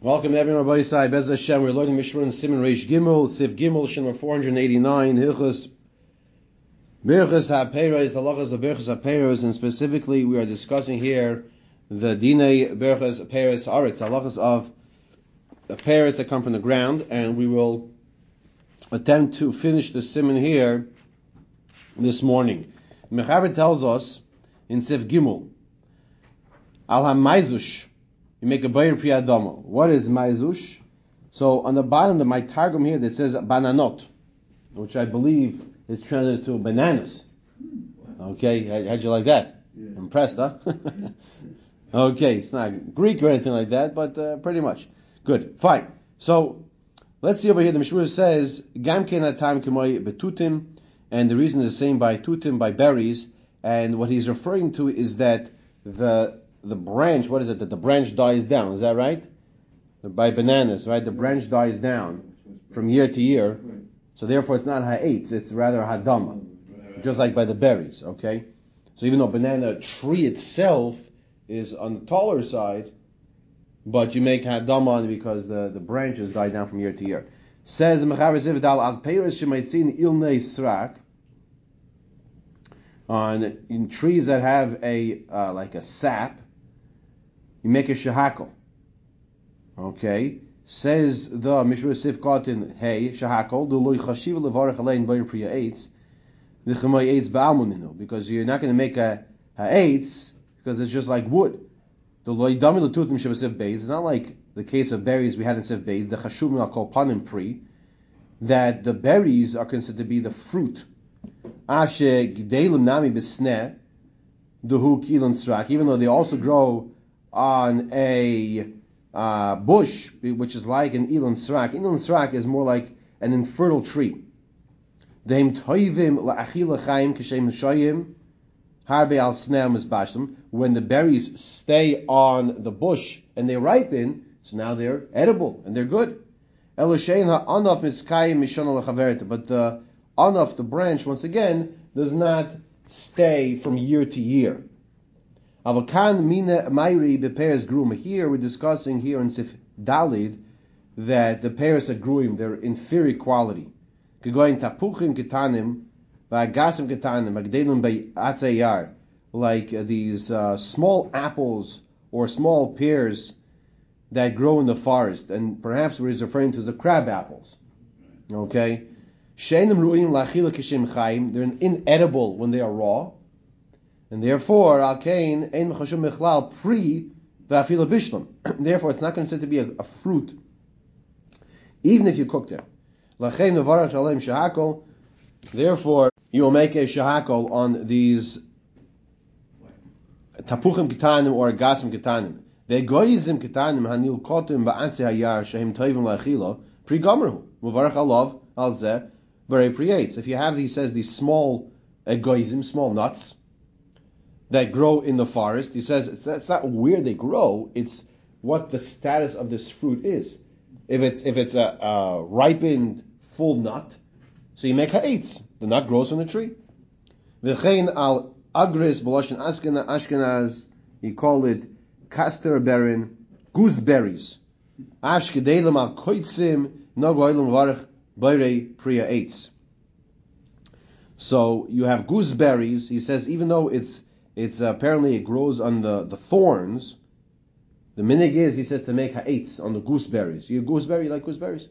Welcome everyone, Rabbi Yisai, Bez Hashem. We're learning Mishmar Simon Reish Gimel, Sif Gimel, Shem 489, Hilchus, Birchus HaPeiros, the Lachas of Birchus HaPeiros, and specifically we are discussing here the Dine Birchus HaPeiros Aretz, the Lachas of the Peiros that come from the ground, and we will attempt to finish the Simon here this morning. Mechaber tells us in Sif Gimel, Al HaMaizush, you make a bayir priyadama. What is maizush? So on the bottom of my targum here, that says bananot, which I believe is translated to bananas. Okay, how'd you like that? Yeah. Impressed, huh? okay, it's not Greek or anything like that, but uh, pretty much. Good, fine. So let's see over here. The Mishmur says gam kenatam kemoy betutim, and the reason is the same by tutim by berries. And what he's referring to is that the the branch, what is it, that the branch dies down, is that right? By bananas, right? The branch dies down from year to year. So therefore it's not ha'etz, it's rather hadama. Just like by the berries, okay? So even though banana tree itself is on the taller side, but you make hadama because the, the branches die down from year to year. Says Mechaber Zividal al Peiris Shemaitzin Ilnei Srak on in trees that have a uh, like a sap, you make a shahakal. Okay, says the Mishra Sif Kotin, hey, shahakal, the loy chashiv levarach alein bayir priya eitz, the chemay eitz ba'almuninu, because you're not going to make a, a eitz, because it's just like wood. The loy dami letutim shavasif beis, it's not like the case of berries we had in Sif beis, the chashuvim are called panim pri, that the berries are considered to be the fruit. Ashe gidelim nami besneh, duhu kilon strak, even though they also grow on a uh, bush, which is like an Elon Srak. Elon Srak is more like an infertile tree. When the berries stay on the bush and they ripen, so now they're edible and they're good. But the anaf, the branch, once again, does not stay from year to year. Avakan mina mairi beperes gruma. Here we're discussing here in Sif Dalid that the pears are gruim, they're inferior quality. Kegoin tapuchim ketanim, va'agasim ketanim, agdelum be'atzayar, like uh, these uh, small apples or small pears that grow in the forest, and perhaps he's referring to the crab apples. Okay? Sheinim ru'im lachila kishim chaim, they're inedible when they are raw. And therefore, al kain ein mechashum mechlal pre v'afila bishlam. Therefore, it's not considered to be a, a, fruit, even if you cooked it. Shahakol. Therefore, you will make a shahakol on these tapuchim ketanim or gasim ketanim. Ve'goyizim ketanim hanil kotim ba'atze hayar shehim toivim la'achila pri gomerhu. Muvarach alav al zeh very priates. If you have these, says these small egoism, small nuts, that grow in the forest. He says it's, it's not where they grow; it's what the status of this fruit is. If it's if it's a, a ripened full nut, so you make ha'etz. The nut grows from the tree. V'chein al agris b'loshen Ashkenaz, he called it kasterberin, gooseberries. Ashkedelim al koitzim varich priya. So you have gooseberries. He says even though it's it's uh, apparently it grows on the, the thorns. The minig is, he says, to make ha'etz on the gooseberries. You gooseberry, like gooseberries?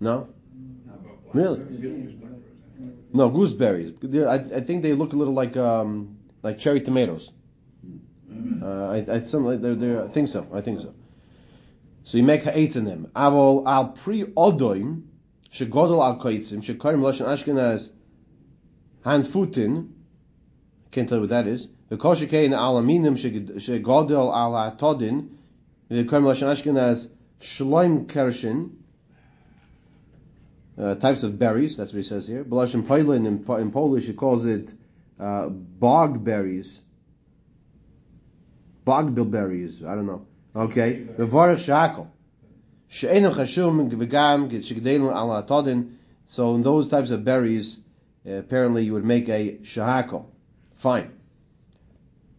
No? Really? No, gooseberries. I, I think they look a little like um, like cherry tomatoes. Uh, I, I, some, they're, they're, I think so. I think so. So you make ha'etz in them. Avol al pri odoim shegodol al koitzim shekarim lashon ashkenaz hanfutin can't tell you what that is. The koshikein alaminim shegodel ala todin. The Kerem Lashon Ashkenaz shloim kershin. Uh, types of berries, that's what he says here. Poilin in, in Polish, he calls it uh, bog berries. Bog bilberries, I don't know. Okay. The Varech Shakal. She'enu chashum v'gam shegdelin ala todin. So in those types of berries, uh, apparently you would make a shahakal. Fine.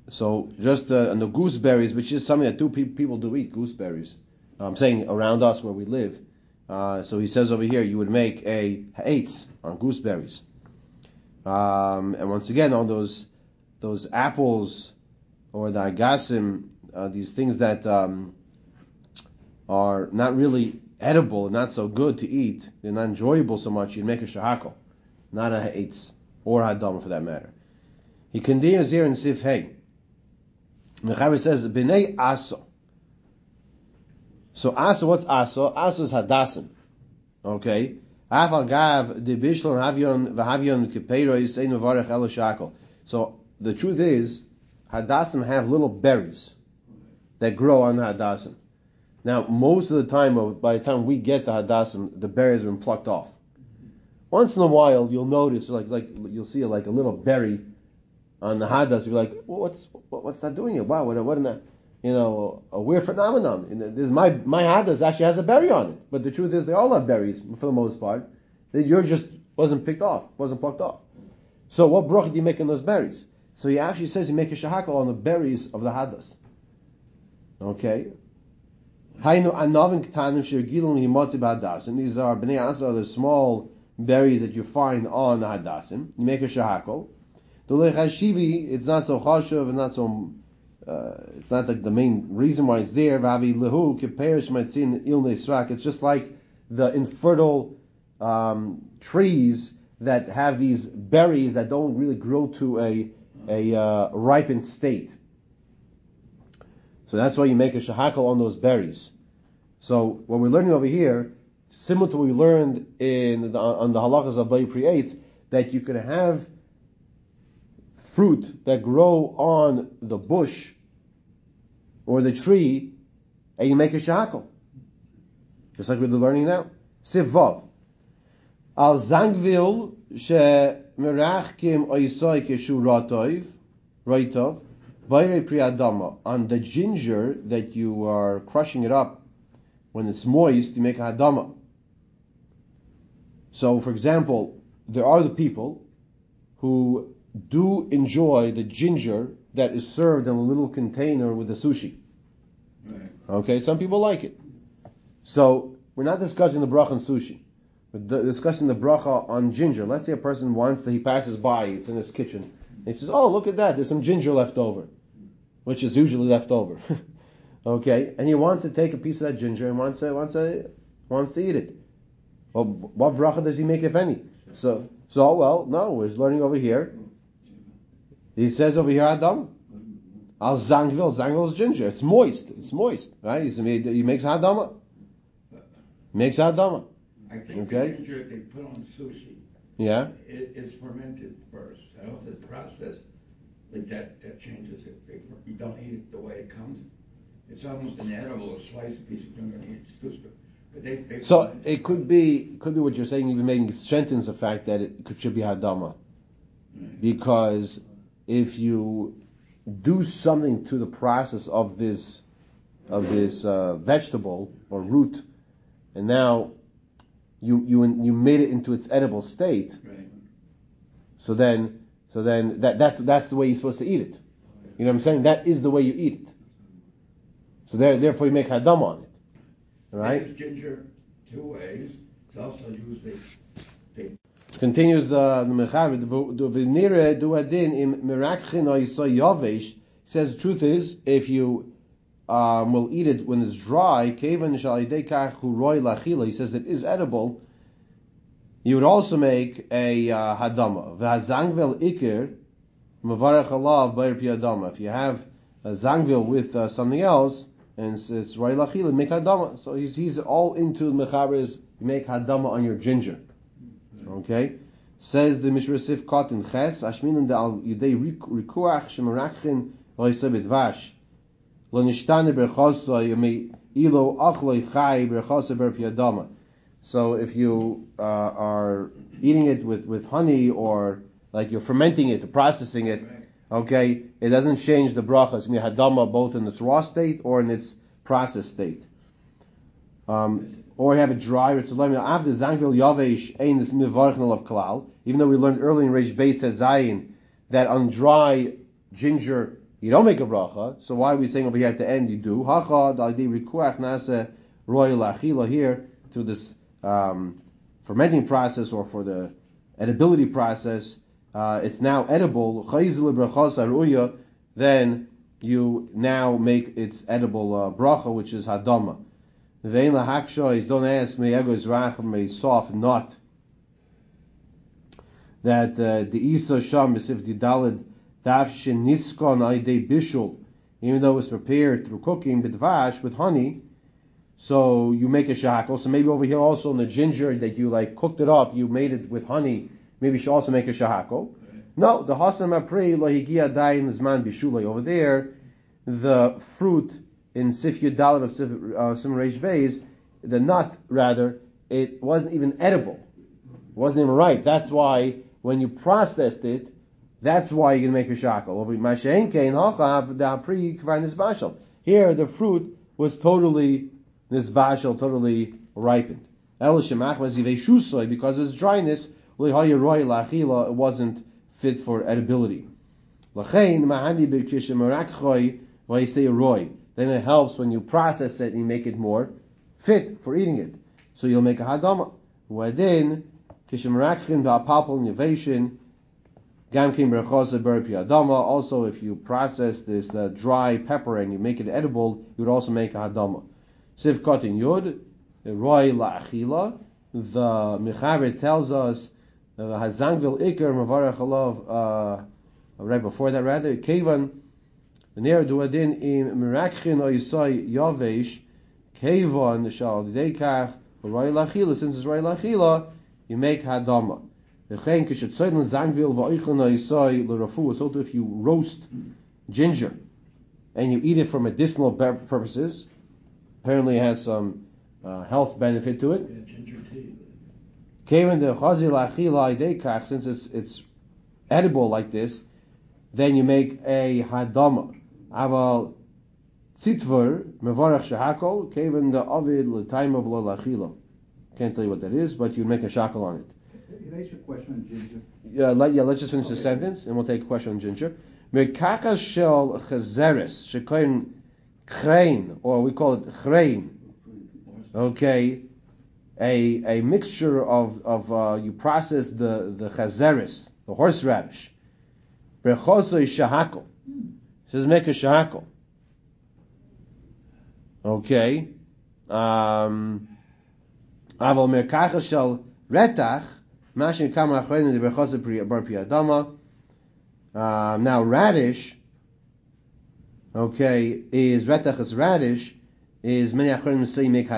So just uh, the gooseberries, which is something that two pe- people do eat, gooseberries. I'm saying around us where we live. Uh, so he says over here, you would make a ha'etz on gooseberries. Um, and once again, on those those apples or the agasim, uh, these things that um, are not really edible, not so good to eat, they're not enjoyable so much, you'd make a shahakal, not a ha'etz, or a hadam for that matter. He continues here in Sif Hey. Mechaber says, B'nei aso. So aso, what's aso? Aso is hadasim. Okay? Afal gav, de havion, v'havion kipeiro yisein mevarech elo. So, the truth is, hadasim have little berries that grow on the hadasim. Now, most of the time, by the time we get to Hadassim, the berries have been plucked off. Once in a while, you'll notice, like, like you'll see like a little berry on the Hadas. You're like, well, what's what's that doing here? Wow, what, what that? You know, a weird phenomenon. And this, my my Hadas actually has a berry on it, but the truth is, they all have berries for the most part. That yours just wasn't picked off, wasn't plucked off. So, what bracha do you make on those berries? So he actually says he make a shahakal on the berries of the Hadas. Okay, b'hadasim. These are bnei asa, the small berries that you find on the hadasim. You make a shahakol. The lechashivi, it's not so chashuv and not so. Uh, it's not like the main reason why it's there. Vavi lehu kiperish maitzin il nesrak. It's just like the infertile um, trees that have these berries that don't really grow to a a uh, ripened state. So that's why you make a shahakal on those berries. So what we're learning over here, similar to what we learned in the, on the halachas of Bay creates, that you can have fruit that grow on the bush or the tree, and you make a shahakal. Just like we're learning now. Sivav. Al zangvil she merachkim oisoy keshu ratov, raitov, Priyadama, on the ginger that you are crushing it up, when it's moist, you make a hadama. So, for example, there are the people who do enjoy the ginger that is served in a little container with the sushi. Right. Okay, some people like it. So, we're not discussing the bracha on sushi. We're discussing the bracha on ginger. Let's say a person wants that he passes by, it's in his kitchen he says, "Oh, look at that! There's some ginger left over, which is usually left over." okay, and he wants to take a piece of that ginger and wants to wants to wants to eat it. Well, what bracha does he make, if any? So, so well, no, we're learning over here. He says over here, Adam. Al zangvil, zangvil is ginger. It's moist. It's moist, right? He makes hadama. Makes hadama. I think okay? the ginger they put on sushi yeah. It, it's fermented first. I don't know if the process like that that changes it. They, you don't eat it the way it comes. It's almost inedible. A sliced piece of ginger. It's too but they, they so it could be could be what you're saying. Even maybe strengthens the fact that it could, should be hadama, right. because if you do something to the process of this of this uh, vegetable or root, and now you you you made it into its edible state. Right. So then so then that that's that's the way you're supposed to eat it. You know what I'm saying? That is the way you eat it. So there, therefore you make hadam on it. Right? ginger two ways. It's also used Continues the the v'nire du adin im merakchin o yavesh. Says the truth is if you um, will eat it when it's dry. Kevan He says it is edible. You would also make a uh, hadama. V'hazangvel ikir mavarech alav bayir piyadama. If you have a zangvel with uh, something else and it's, it's roy lachila, make hadama. So he's he's all into mechaber you make hadama on your ginger. Okay. Says the Mishra Sif Kotin Ches, Ashminim de al yidei rikuach shemarachin loisabit vash. So if you uh, are eating it with, with honey or like you're fermenting it or processing it, okay, it doesn't change the bracha. It's hadama both in its raw state or in its processed state. Um, or have it dry, it's after zangil yavesh ein this mivarchnal of kalal. Even though we learned earlier in Reish Beis Zayin that on dry ginger you don't make a bracha, so why are we saying over here at the end you do? Hacha daldi rikuach nase royal achila here through this um, fermenting process or for the edibility process, uh, it's now edible. Then you now make its edible uh, bracha, which is hadama. Vayna haksha is don't ask me, ego is a soft nut that uh, the Isa Sham Besif Didalid Dafshin Niskon Aide Bishul, even though it was prepared through cooking bidvash with honey, so you make a shahakol. So maybe over here also in the ginger that you like cooked it up, you made it with honey. Maybe you should also make a shahakol. No, the hasam apri lohigia dain zman bishulay. Over there, the fruit in sifyu dalit of sim uh, beis, the nut rather, it wasn't even edible. It wasn't even right. That's why when you processed it, that's why you can make a shackle. Here, the fruit was totally nisbashal, totally ripened. Because of its dryness, it wasn't fit for edibility. Then it helps when you process it and you make it more fit for eating it. So you'll make a hadama. Then Kishimrakhin ba'apapal innovation. Gamkim berchosa adama. Also, if you process this uh, dry pepper and you make it edible, you would also make a hadama. Siv kotin yud, roy la'achila. The Mechaber tells us uh, Hazangvil Iker Mavarach uh, right before that rather, Kevan, Ner Duadin im Mirakhin Oyisai Yavesh, Kevan Shal Deikach, Roy Lachila, since it's Roy Lachila, you make hadama. So if you roast ginger and you eat it for medicinal purposes, apparently it has some uh, health benefit to it. Kayvan the khazi lahilah daykh since it's it's edible like this, then you make a hadama. Aval tzitver mevarach shehakol kevin the avid l'time of lo can't tell you what that is, but you make a shackle on it. Can I ask you a question on ginger? Yeah, let, yeah, let's just finish okay. the sentence, and we'll take a question on ginger. Merkaka shel chazeres shekoin chrein, or we call it chrein. Okay, a a mixture of of uh, you process the the chazeres, the horseradish. Brechosoi shahakol. Says make a shahakol. Okay. Um, bar piyadama. Um, now radish, okay, is retach is radish, is many achrein say make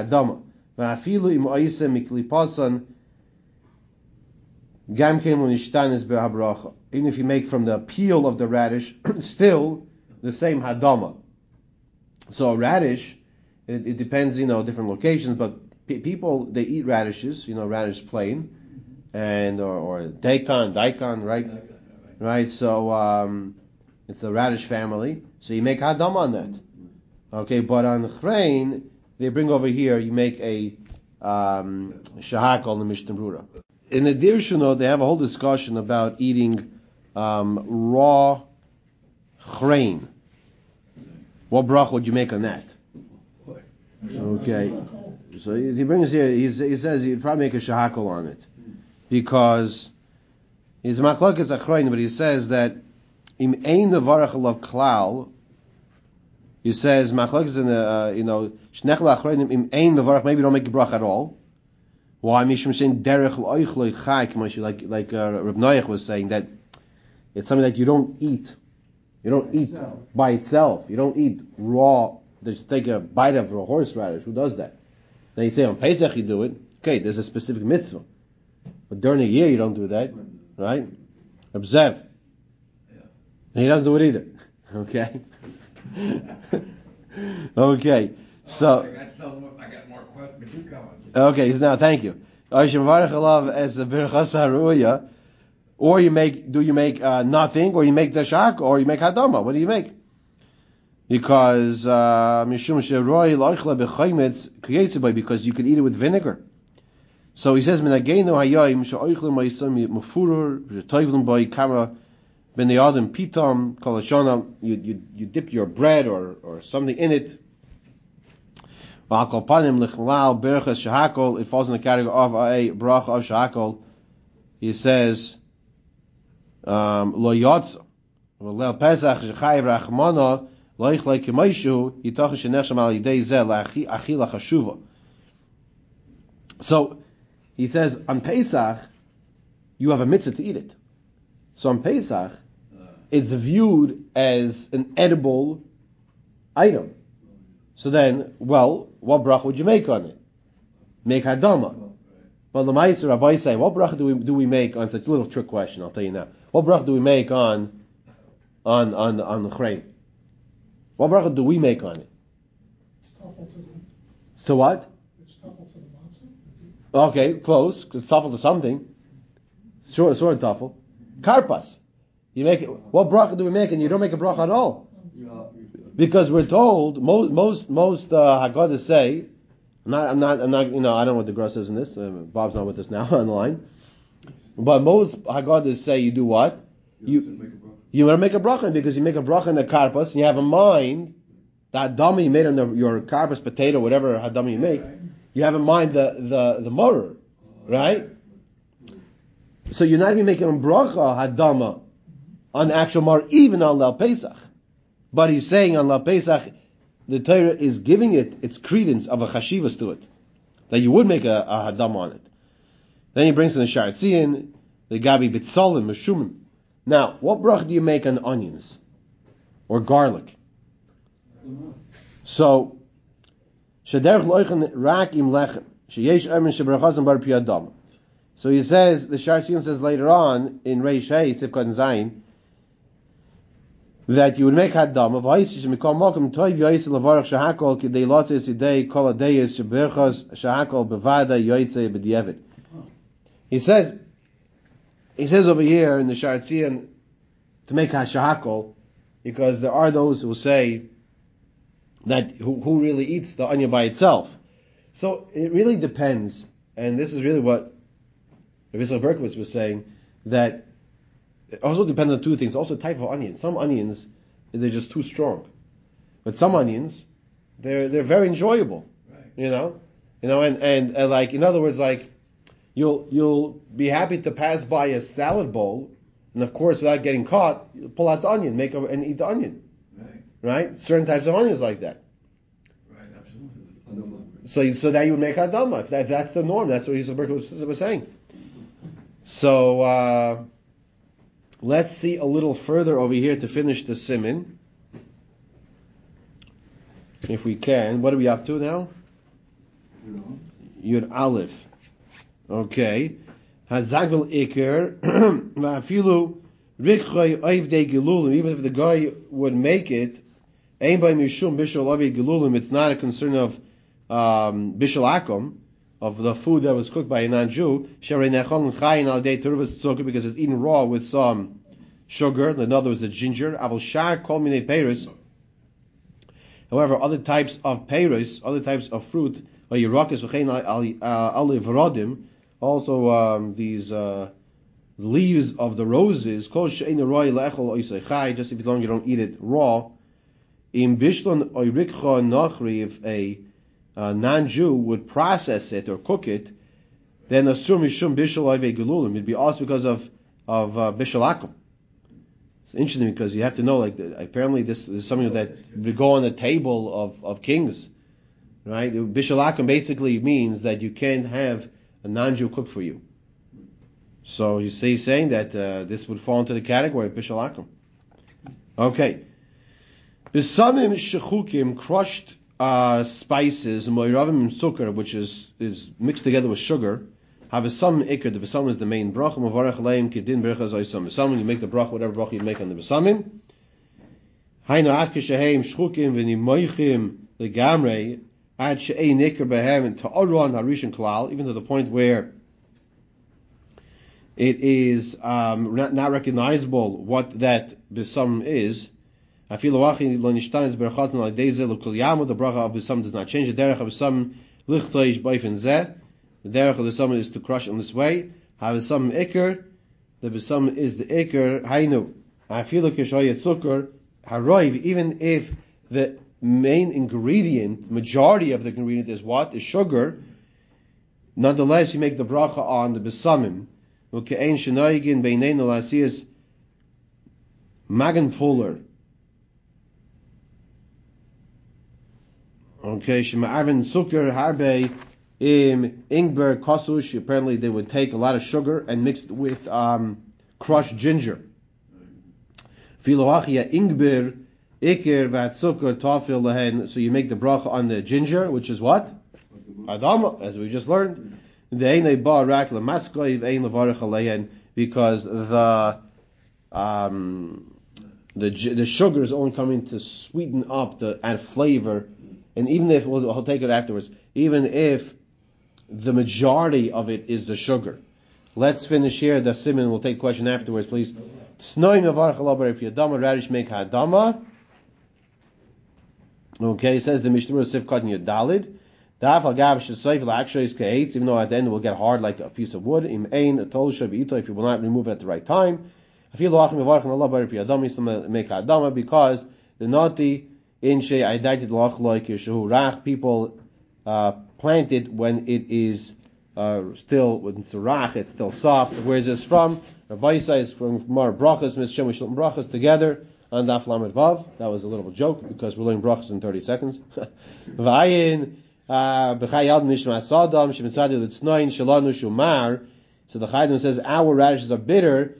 behabracha. Even if you make from the peel of the radish, still the same hadama. So radish, it, it, depends, you know, different locations, but people they eat radishes, you know, radish plain, and or, or daikon, daikon, right? Right. So um, it's a radish family. So you make hadam on that. Okay, but on chrein they bring over here you make a um, shahak on the Mishnah Brura. In the Dirshuno, they have a whole discussion about eating um, raw chrein. What brach would you make on that? Okay. So he brings here, he says he'd probably make a shahakal on it. Because he's machlokes achroin, but he says that im ein nevarach alav klal, he says machlokes in the, uh, you know, shnechel achroin im ein nevarach, maybe don't make a brach at all. Why? Mishum saying derech loichloi chai, like, like uh, Reb Noach was saying, that it's something that you don't eat. You don't eat itself. by itself. You don't eat raw, just take a bite of a horseradish. Who does that? Then you say on Pesach you do it. Okay, there's a specific mitzvah. But during the year you don't do that, right? Observe. Yeah. He doesn't do it either. Okay. okay. So. I got, some, I got more questions. Okay. Now, thank you. As a or you make, do you make uh, nothing, or you make the or you make hadama? What do you make? because uh, because you can eat it with vinegar. So he says ben adam pitam kolashona. You you you dip your bread or or something in it. It falls in the category of a bracha of shahakol. He says, Um, lo yotza, Lel Pesach shechayiv al yidei. So he says on Pesach you have a mitzvah to eat it. So on Pesach it's viewed as an edible item. So then, well, what bracha would you make on it? Make hadama. But the Rabbi say, what bracha do we do we make on such a little trick question? I'll tell you now. What bracha do we make on on on on the chrein? What bracha do we make on it? So what? Okay, close. It's tuffle to something. Short, short tuffle. Karpas. You make it. What bracha do we make, and you don't make a bracha at all? Because we're told most most most uh, say. I'm not, I'm not, I'm not, you know, I don't know what the Gra says in this. Uh, Bob's not with us now on the line. But most Haggadahs say you do what? You, you want to make a bracha because you make a bracha in the karpas and you have a mind that dummy you made on the, your karpas potato, whatever hadami you make. You have in mind the the the morer, right? So you're not even making a bracha hadama on actual mar, even on La Pesach. But he's saying on La Pesach, the Torah is giving it its credence of a chashivas to it, that you would make a, a hadam on it. Then he brings in the Shaar HaTziyun, the gabi bitzalim, meshumim. Now, what brach do you make on onions or garlic? So, shederch loichen rak im lechem sheyesh emin shebrachazim bar piyadam. So he says the Shaar HaTziyun says later on in Reish Hey Tzivkot Zayin that you would make hadam of ha'isish mikol malkum toiv yoyis levarach shahakol kidei lotzes idei kol adeyes sheberchas shahakol bevada yoytze b'diavad. He says, he says over here in the Shaar HaTziyun to make hashahakol because there are those who say that who, who really eats the onion by itself. So it really depends, and this is really what Rabbi Berkowitz was saying that it also depends on two things. Also, type of onion. Some onions they're just too strong, but some onions they're they're very enjoyable. Right. You know, you know, and, and and like in other words, like you'll you'll be happy to pass by a salad bowl, and of course, without getting caught, pull out the onion, make a, and eat the onion. Right, Right? Certain types of onions like that. right, absolutely. So, so that you would make hadama. If, that, if that's the norm, that's what Yisrael was, was saying. So, uh, let's see a little further over here to finish the simin. If we can. What are we up to now? Yud Aleph. Okay. Hazagel Iker. Vafilu Rikchoy Oivdei Gelulim. Even if the guy would make it, Ein by Mishum Bishul Avi Gelulim, it's not a concern of um, Bishul Akum, of the food that was cooked by a non-Jew, Sherei Nechol Chayin Al Dei Turvas Tzokah, because it's eaten raw with some sugar, in other words, the ginger, Avol Shar Kol Minei Peiros. However, other types of peiros, other types of fruit, or Yerakis V'chein Aliv Rodim, also um, these uh, leaves of the roses, just if you don't, you don't eat it raw. In Bishlon Oirikcha Nachri, if a uh, non-Jew would process it or cook it, then assume Mishum Bishul Oive Gelulim. It'd be also because of of uh, Bishul Akum. It's interesting because you have to know, like, apparently this is something that would go on the table of, of kings, right? Bishul Akum basically means that you can't have a non-Jew cook for you. So you see, saying that uh, this would fall into the category of Bishul Akum. Okay. Besamim shechukim, crushed uh, spices, moiravim sukkar, which is, is mixed together with sugar, have some ikr. The besamim is the main bracha. Mavarach leim kedin berachas oisam. Besamim, you make the bracha, whatever bracha you make on the besamim. Hainu achke sheheim shchukim v'nimoichim legamrei ad she'ei nikr behem and ta'oron harishon klal, even to the point where it is um, not, not recognizable what that besam is. The bracha of besam does not change. The derech of besam lichtoish boifin zeh. The derech of the besam is to crush in this way. Have besam ikr. The besam is the ikr. Hainu. Afilu kishoyet zucker. Haroiv. Even if the main ingredient, majority of the ingredient is what? Is sugar. Nonetheless, you make the bracha on the besamim. Uke'ein shenoigin beinein lasiyas magen fuller. Okay, shema arvin sukkar harbe im ingber kosush. Apparently, they would take a lot of sugar and mix it with um, crushed ginger. Filoachia ingber ikir lehen. So you make the bracha on the ginger, which is what? Adama, as we just learned. The ein bar rak lemaskoiv ein levarach alehen because the um, the the sugar is only coming to sweeten up the add flavor, and even if we'll, I'll take it afterwards, even if the majority of it is the sugar. Let's finish here. The simon will take question afterwards, please. Radish make hadama. Okay, says the Mishnah Sif Katan Yadalid. Daf agav shesayv la'akshay kaetz, even though at the end it will get hard like a piece of wood. Im ein a tol ito if you will not remove it at the right time. I feel loachim mevarach Allah bar piyadama yislam make hadama because the nati in shei aidated loch like yeshu rach people uh, plant it when it is uh, still when it's rach, it's still soft. Where is this from? Rabbi is from Mar Brachas, Mishem Shilton Brachas together on Daf Lamed Vav. That was a little joke because we're learning brachas in 30 seconds. Vayin b'chayad nishma sadam shemitzadi litznoin shalanu shumar. So the Chaydim says our radishes are bitter.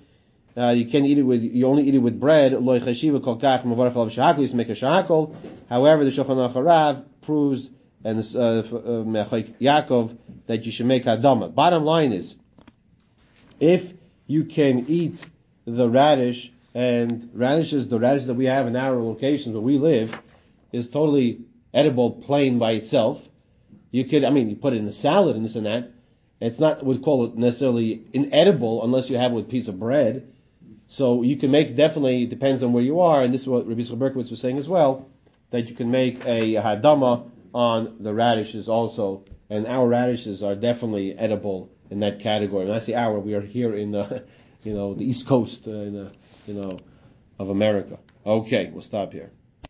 Uh, you can't eat it with, you only eat it with bread. Loy chashiva kol kach mavarach alav shahakol, you make a shahakol. However, the Shulchan Aruch proves and uh, Yaakov that you should make hadama. Bottom line is, if you can eat the radish and radishes, the radishes that we have in our locations where we live, is totally edible plain by itself. You could, I mean, you put it in a salad and this and that. It's not, would call it necessarily inedible unless you have it with a piece of bread. So you can make, definitely, it depends on where you are, and this is what Rabbi Berkowitz was saying as well, that you can make a hadama on the radishes also, and our radishes are definitely edible in that category. When I say our, we are here in the, you know, the East Coast, uh, in the, you know, of America. Okay, we'll stop here.